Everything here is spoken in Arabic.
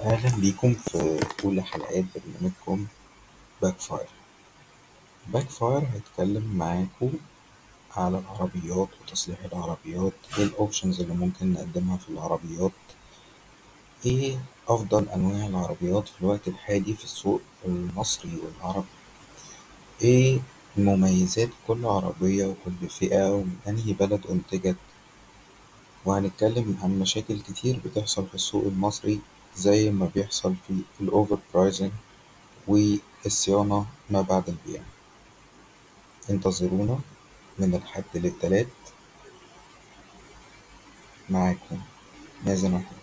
أهلا بيكم في أولى حلقات برنامجكم Backfire Backfire هيتكلم معاكم على العربيات وتصليح العربيات إيه ال options اللي ممكن نقدمها في العربيات إيه أفضل أنواع العربيات في الوقت الحالي في السوق المصري والعربي إيه مميزات كل عربية وكل فئة ومن أنهي بلد أنتجت وهنتكلم عن مشاكل كتير بتحصل في السوق المصري زي ما بيحصل في الأوفر برايزنج والصيانة ما بعد البيع. انتظرونا من الحد للتلات. معاكم مازن أحمد